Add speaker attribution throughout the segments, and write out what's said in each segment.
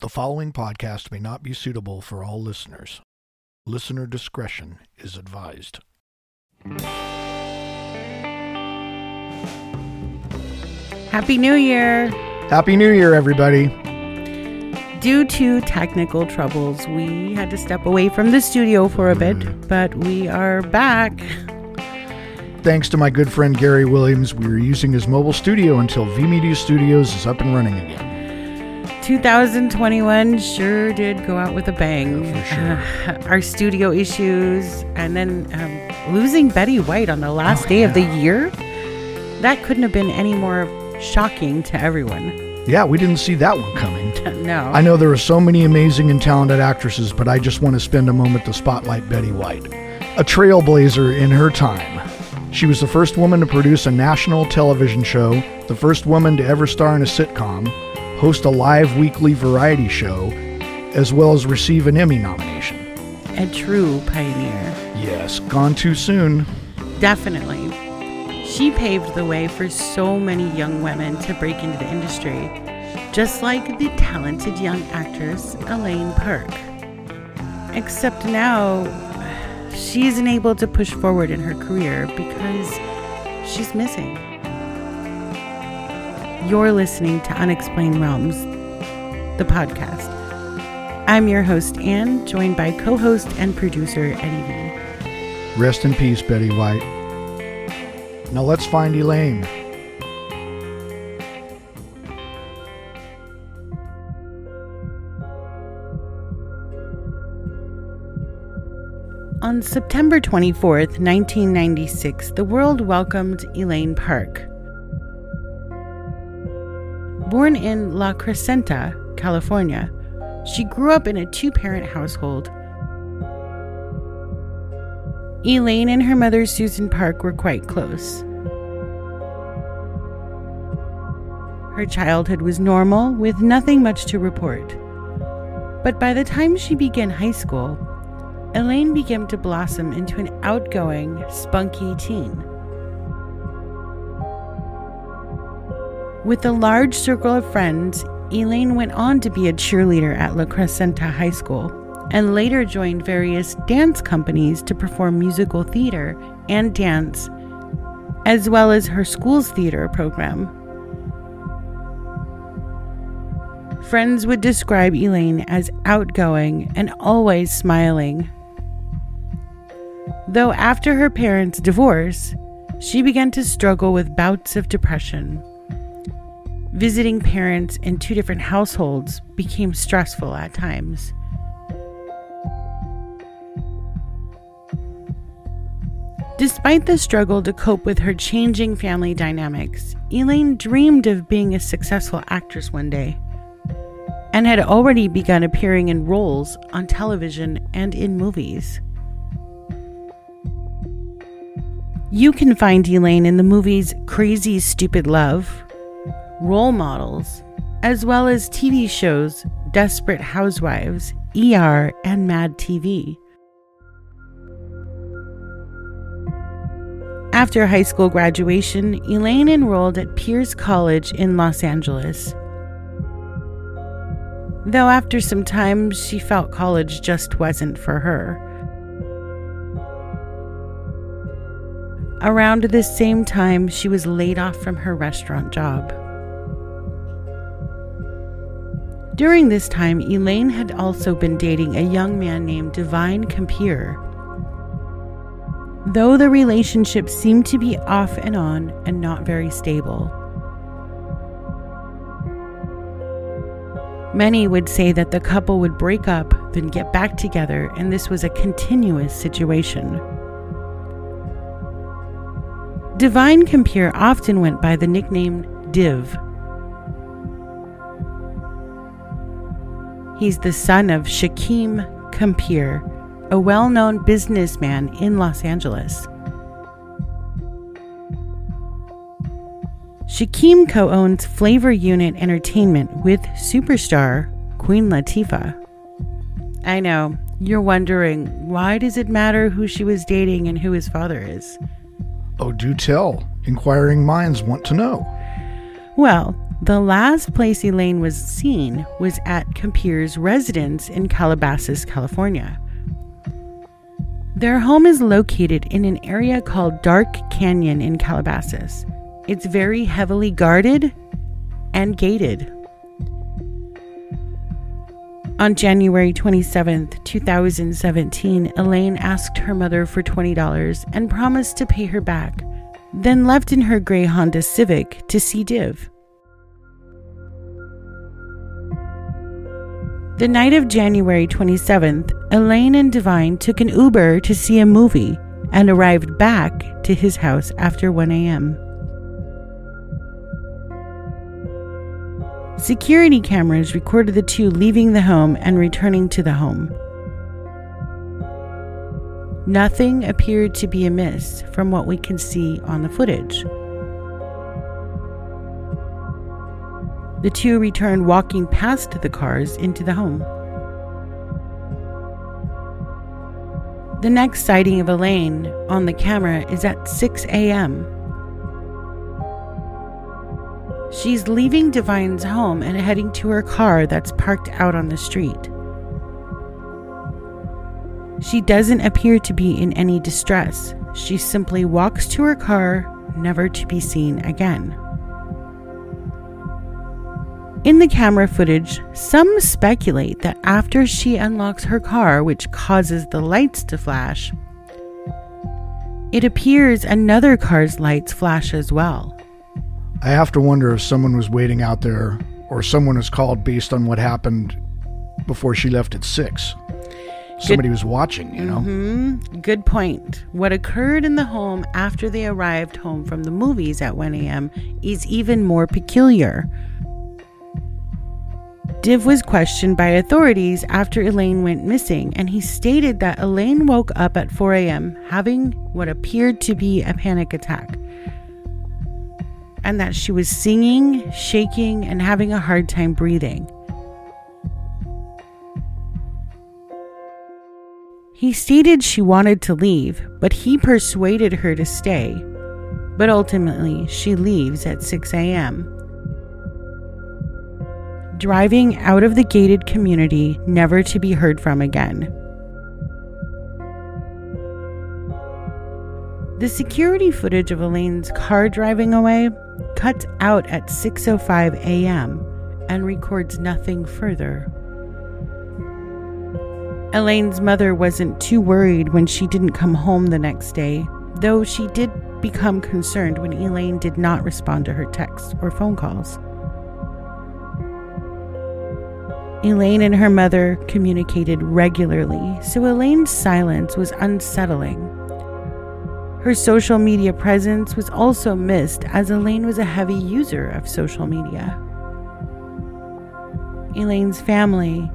Speaker 1: The following podcast may not be suitable for all listeners. Listener discretion is advised.
Speaker 2: Happy New Year!
Speaker 1: Happy New Year, everybody.
Speaker 2: Due to technical troubles, we had to step away from the studio for a bit, mm-hmm. but we are back.
Speaker 1: Thanks to my good friend Gary Williams, we are using his mobile studio until V Media Studios is up and running again.
Speaker 2: 2021 sure did go out with a bang.
Speaker 1: Yeah, for sure.
Speaker 2: Uh, our studio issues, and then um, losing Betty White on the last
Speaker 1: Oh,
Speaker 2: day of the year. That couldn't have been any more shocking to everyone.
Speaker 1: Yeah, we didn't see that one coming.
Speaker 2: No.
Speaker 1: I know there are so many amazing and talented actresses, but I just want to spend a moment to spotlight Betty White, a trailblazer in her time. She was the first woman to produce a national television show, the first woman to ever star in a sitcom, host a live weekly variety show, as well as receive an Emmy nomination.
Speaker 2: a true pioneer.
Speaker 1: Yes, gone too soon.
Speaker 2: Definitely. She paved the way for so many young women to break into the industry, just like the talented young actress Elaine Park. Except now, she isn't able to push forward in her career because she's missing. You're listening to Unexplained Realms, the podcast. I'm your host, Anne, joined by co host and producer Eddie V.
Speaker 1: Rest in peace, Betty White. Now let's find Elaine.
Speaker 2: On September 24th, 1996, the world welcomed Elaine Park. Born in La Crescenta, California, she grew up in a two parent household. Elaine and her mother, Susan Park, were quite close. Her childhood was normal, with nothing much to report. But by the time she began high school, Elaine began to blossom into an outgoing, spunky teen. With a large circle of friends, Elaine went on to be a cheerleader at La Crescenta High School and later joined various dance companies to perform musical theater and dance, as well as her school's theater program. Friends would describe Elaine as outgoing and always smiling. Though after her parents' divorce, she began to struggle with bouts of depression. Visiting parents in two different households became stressful at times. Despite the struggle to cope with her changing family dynamics, Elaine dreamed of being a successful actress one day and had already begun appearing in roles on television and in movies. You can find Elaine in the movies Crazy Stupid Love, Role Models, as well as TV shows Desperate Housewives, ER, and Mad TV. After high school graduation, Elaine enrolled at Pierce College in Los Angeles. Though after some time, she felt college just wasn't for her. Around the same time, she was laid off from her restaurant job. During this time, Elaine had also been dating a young man named Divine Compere. Though the relationship seemed to be off and on and not very stable. Many would say that the couple would break up, then get back together, and this was a continuous situation. Divine Compere often went by the nickname Div. He's the son of Shakim Compere, a well known businessman in Los Angeles. Shakim co owns Flavor Unit Entertainment with superstar Queen Latifah. I know, you're wondering why does it matter who she was dating and who his father is?
Speaker 1: Oh, do tell. Inquiring minds want to know.
Speaker 2: Well, The last place Elaine was seen was at Compere's residence in Calabasas, California. Their home is located in an area called Dark Canyon in Calabasas. It's very heavily guarded and gated. On January 27, 2017, Elaine asked her mother for $20 and promised to pay her back, then left in her gray Honda Civic to see Div. The night of January 27th, Elaine and Divine took an Uber to see a movie and arrived back to his house after 1 a.m. Security cameras recorded the two leaving the home and returning to the home. Nothing appeared to be amiss from what we can see on the footage. The two returned walking past the cars into the home. The next sighting of Elaine on the camera is at 6 a.m. She's leaving Divine's home and heading to her car that's parked out on the street. She doesn't appear to be in any distress. She simply walks to her car, never to be seen again. In the camera footage, some speculate that after she unlocks her car, which causes the lights to flash, it appears another car's lights flash as well.
Speaker 1: I have to wonder if someone was waiting out there or someone was called based on what happened before she left at 6. Somebody was watching, you know?
Speaker 2: Mm-hmm. Good point. What occurred in the home after they arrived home from the movies at 1 a.m. is even more peculiar. Div was questioned by authorities after Elaine went missing, and he stated that Elaine woke up at 4 a.m. having what appeared to be a panic attack, and that she was singing, shaking, and having a hard time breathing. He stated she wanted to leave, but he persuaded her to stay. But ultimately, she leaves at 6 a.m driving out of the gated community, never to be heard from again. The security footage of Elaine's car driving away cuts out at 6:05 a.m. and records nothing further. Elaine's mother wasn't too worried when she didn't come home the next day, though she did become concerned when Elaine did not respond to her texts or phone calls. Elaine and her mother communicated regularly, so Elaine's silence was unsettling. Her social media presence was also missed as Elaine was a heavy user of social media. Elaine's family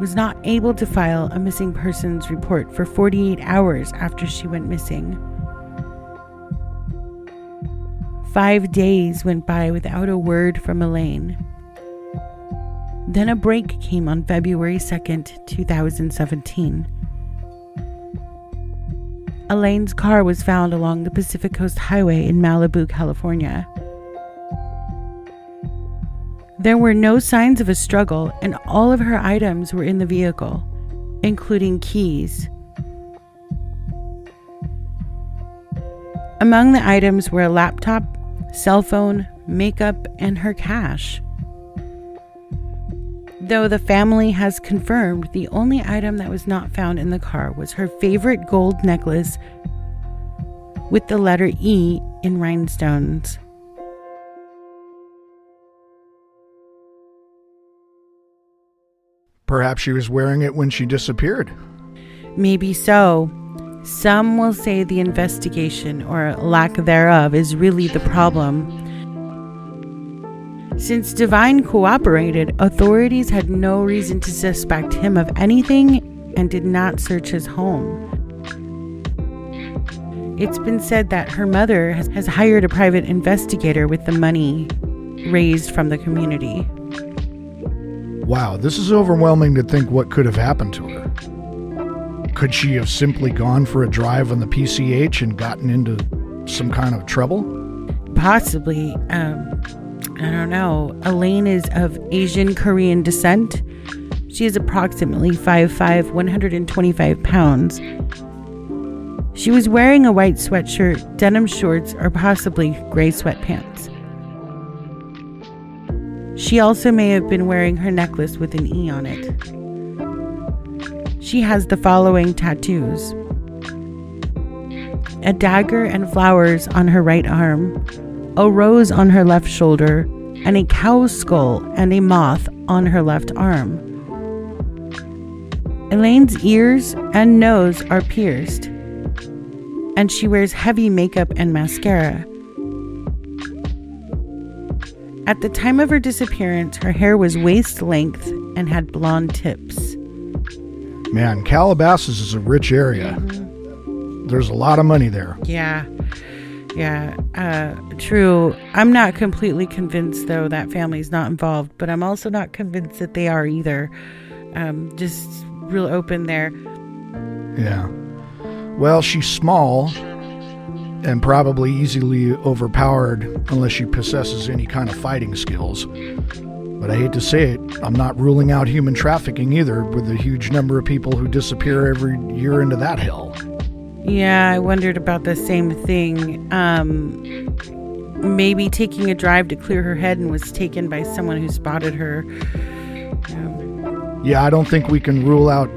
Speaker 2: was not able to file a missing persons report for 48 hours after she went missing. Five days went by without a word from Elaine. Then a break came on February 2nd, 2017. Elaine's car was found along the Pacific Coast Highway in Malibu, California. There were no signs of a struggle, and all of her items were in the vehicle, including keys. Among the items were a laptop, cell phone, makeup, and her cash. Though the family has confirmed the only item that was not found in the car was her favorite gold necklace with the letter E in rhinestones.
Speaker 1: Perhaps she was wearing it when she disappeared.
Speaker 2: Maybe so. Some will say the investigation, or lack thereof, is really the problem since Divine cooperated, authorities had no reason to suspect him of anything and did not search his home. It's been said that her mother has, hired a private investigator with the money raised from the community.
Speaker 1: Wow, this is overwhelming to think what could have happened to her. Could she have simply gone for a drive on the PCH and gotten into some kind of trouble?
Speaker 2: Possibly. Um, I don't know. Elaine is of Asian Korean descent. She is approximately 5'5, 125 pounds. She was wearing a white sweatshirt, denim shorts, or possibly gray sweatpants. She also may have been wearing her necklace with an E on it. She has the following tattoos a dagger and flowers on her right arm, a rose on her left shoulder, and a cow's skull and a moth on her left arm. Elaine's ears and nose are pierced, and she wears heavy makeup and mascara. At the time of her disappearance, her hair was waist length and had blonde tips.
Speaker 1: Man, Calabasas is a rich area. There's a lot of money there.
Speaker 2: Yeah. Yeah, uh, true. I'm not completely convinced, though, that family's not involved, but I'm also not convinced that they are either. Um, just real open there.
Speaker 1: Yeah. Well, she's small and probably easily overpowered unless she possesses any kind of fighting skills. But I hate to say it, I'm not ruling out human trafficking either, with a huge number of people who disappear every year into that hell.
Speaker 2: Yeah, I wondered about the same thing. Um, maybe taking a drive to clear her head and was taken by someone who spotted her. Um,
Speaker 1: Yeah, I don't think we can rule out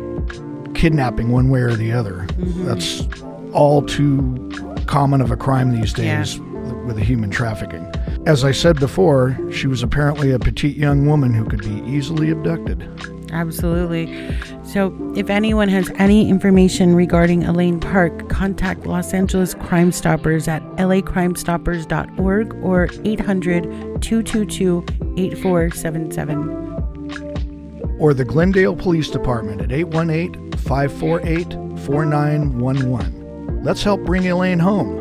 Speaker 1: kidnapping one way or the other. That's all too common of a crime these
Speaker 2: Yeah.
Speaker 1: days with the human trafficking. As I said before, she was apparently a petite young woman who could be easily abducted.
Speaker 2: Absolutely. So, if anyone has any information regarding Elaine Park, contact Los Angeles Crime Stoppers at lacrimestoppers.org or 800 222 8477.
Speaker 1: Or the Glendale Police Department at 818 548 4911. Let's help bring Elaine home.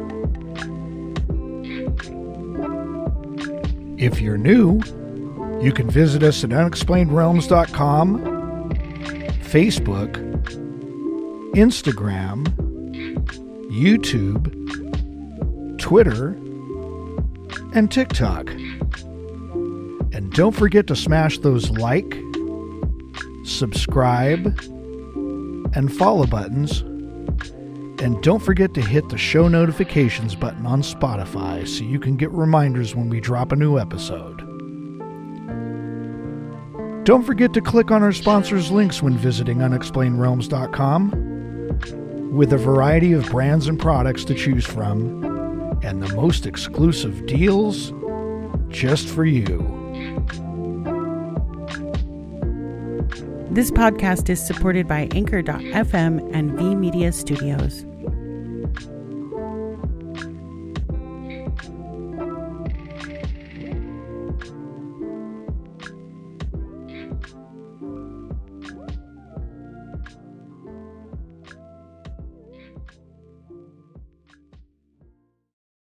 Speaker 1: If you're new, you can visit us at unexplainedrealms.com, Facebook, Instagram, YouTube, Twitter, and TikTok. And don't forget to smash those like, subscribe, and follow buttons. And don't forget to hit the show notifications button on Spotify so you can get reminders when we drop a new episode. Don't forget to click on our sponsors' links when visiting unexplainedrealms.com with a variety of brands and products to choose from and the most exclusive deals just for you.
Speaker 2: This podcast is supported by Anchor.fm and V Media Studios.